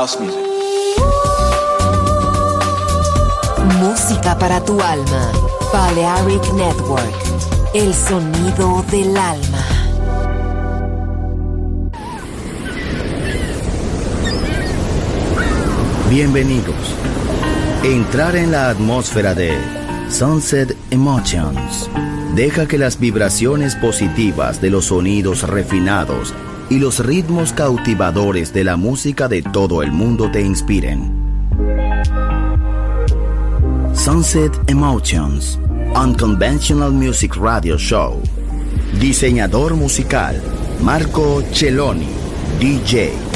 house music. Música para tu alma. Balearic Network. El sonido del alma. Bienvenidos. Entrar en la atmósfera de Sunset Emotions. Deja que las vibraciones positivas de los sonidos refinados y los ritmos cautivadores de la música de todo el mundo te inspiren. Sunset Emotions, Unconventional Music Radio Show. Diseñador musical, Marco Celloni, DJ.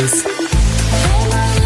Unidos.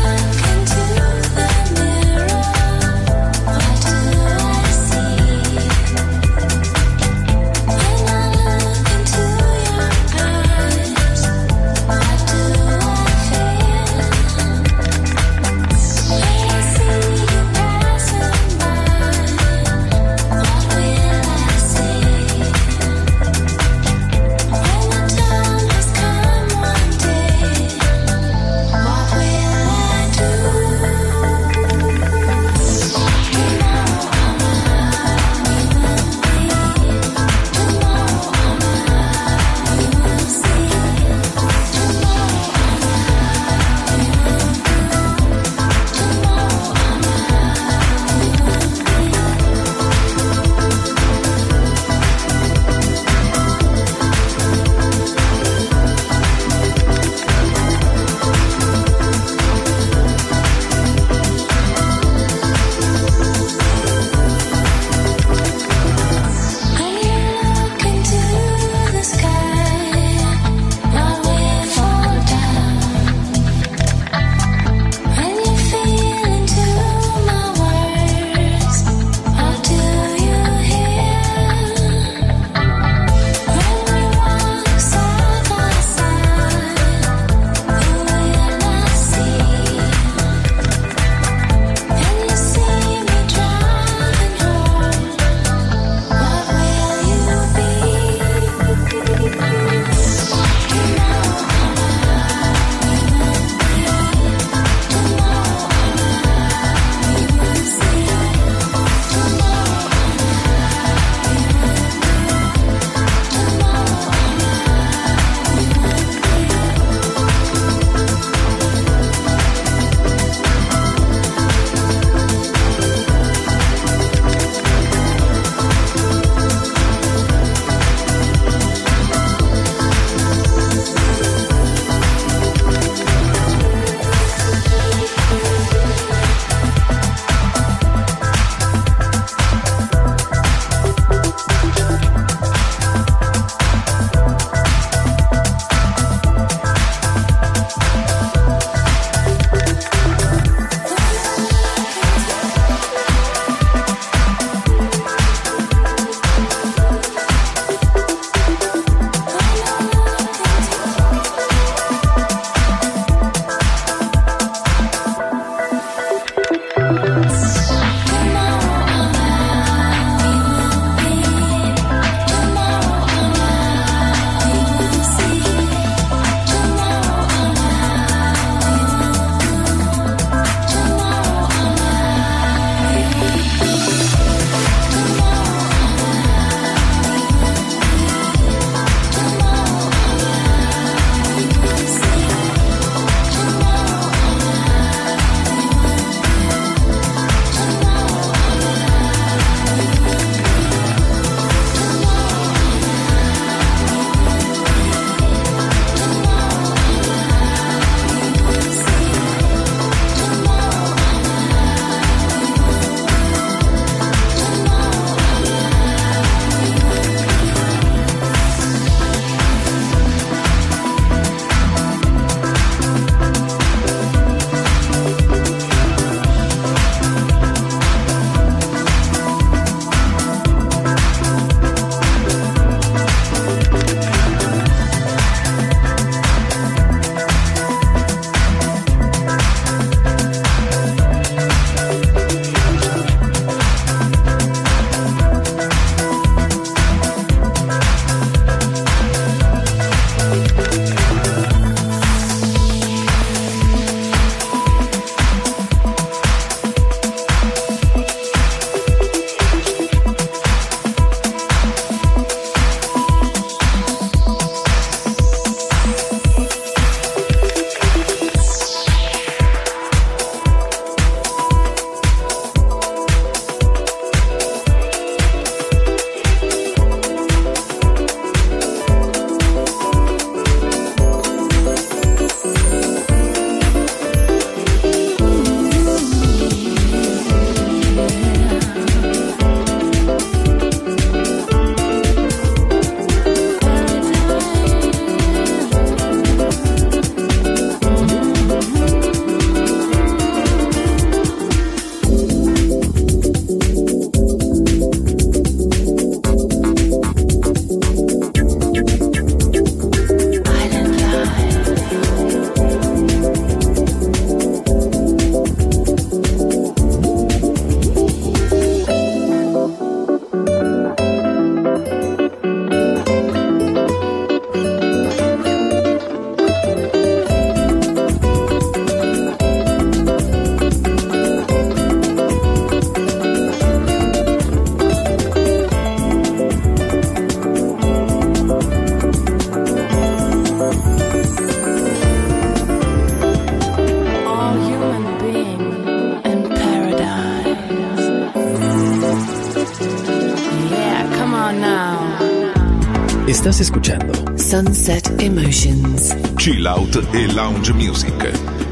Estás escuchando Sunset Emotions. Chill Out e Lounge Music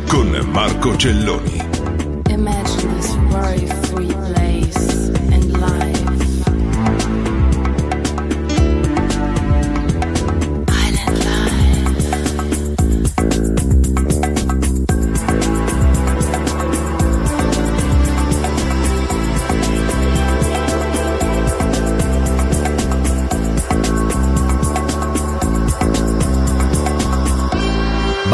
con Marco Celloni. Imagine this worry-free place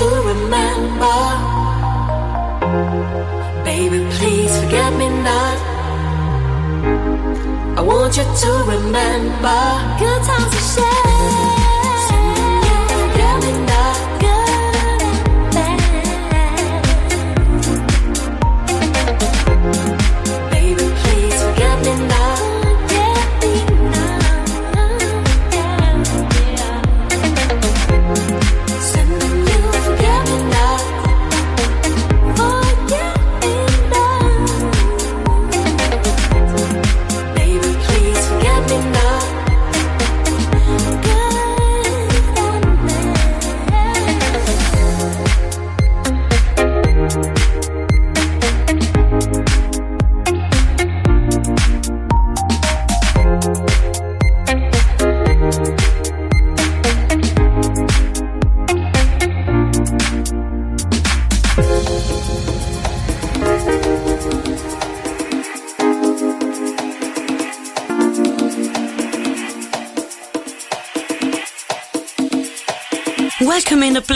to remember. Baby, please forget me not. I want you to remember good times we shared.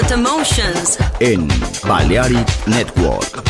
Illicit Emotions in Balearic Network.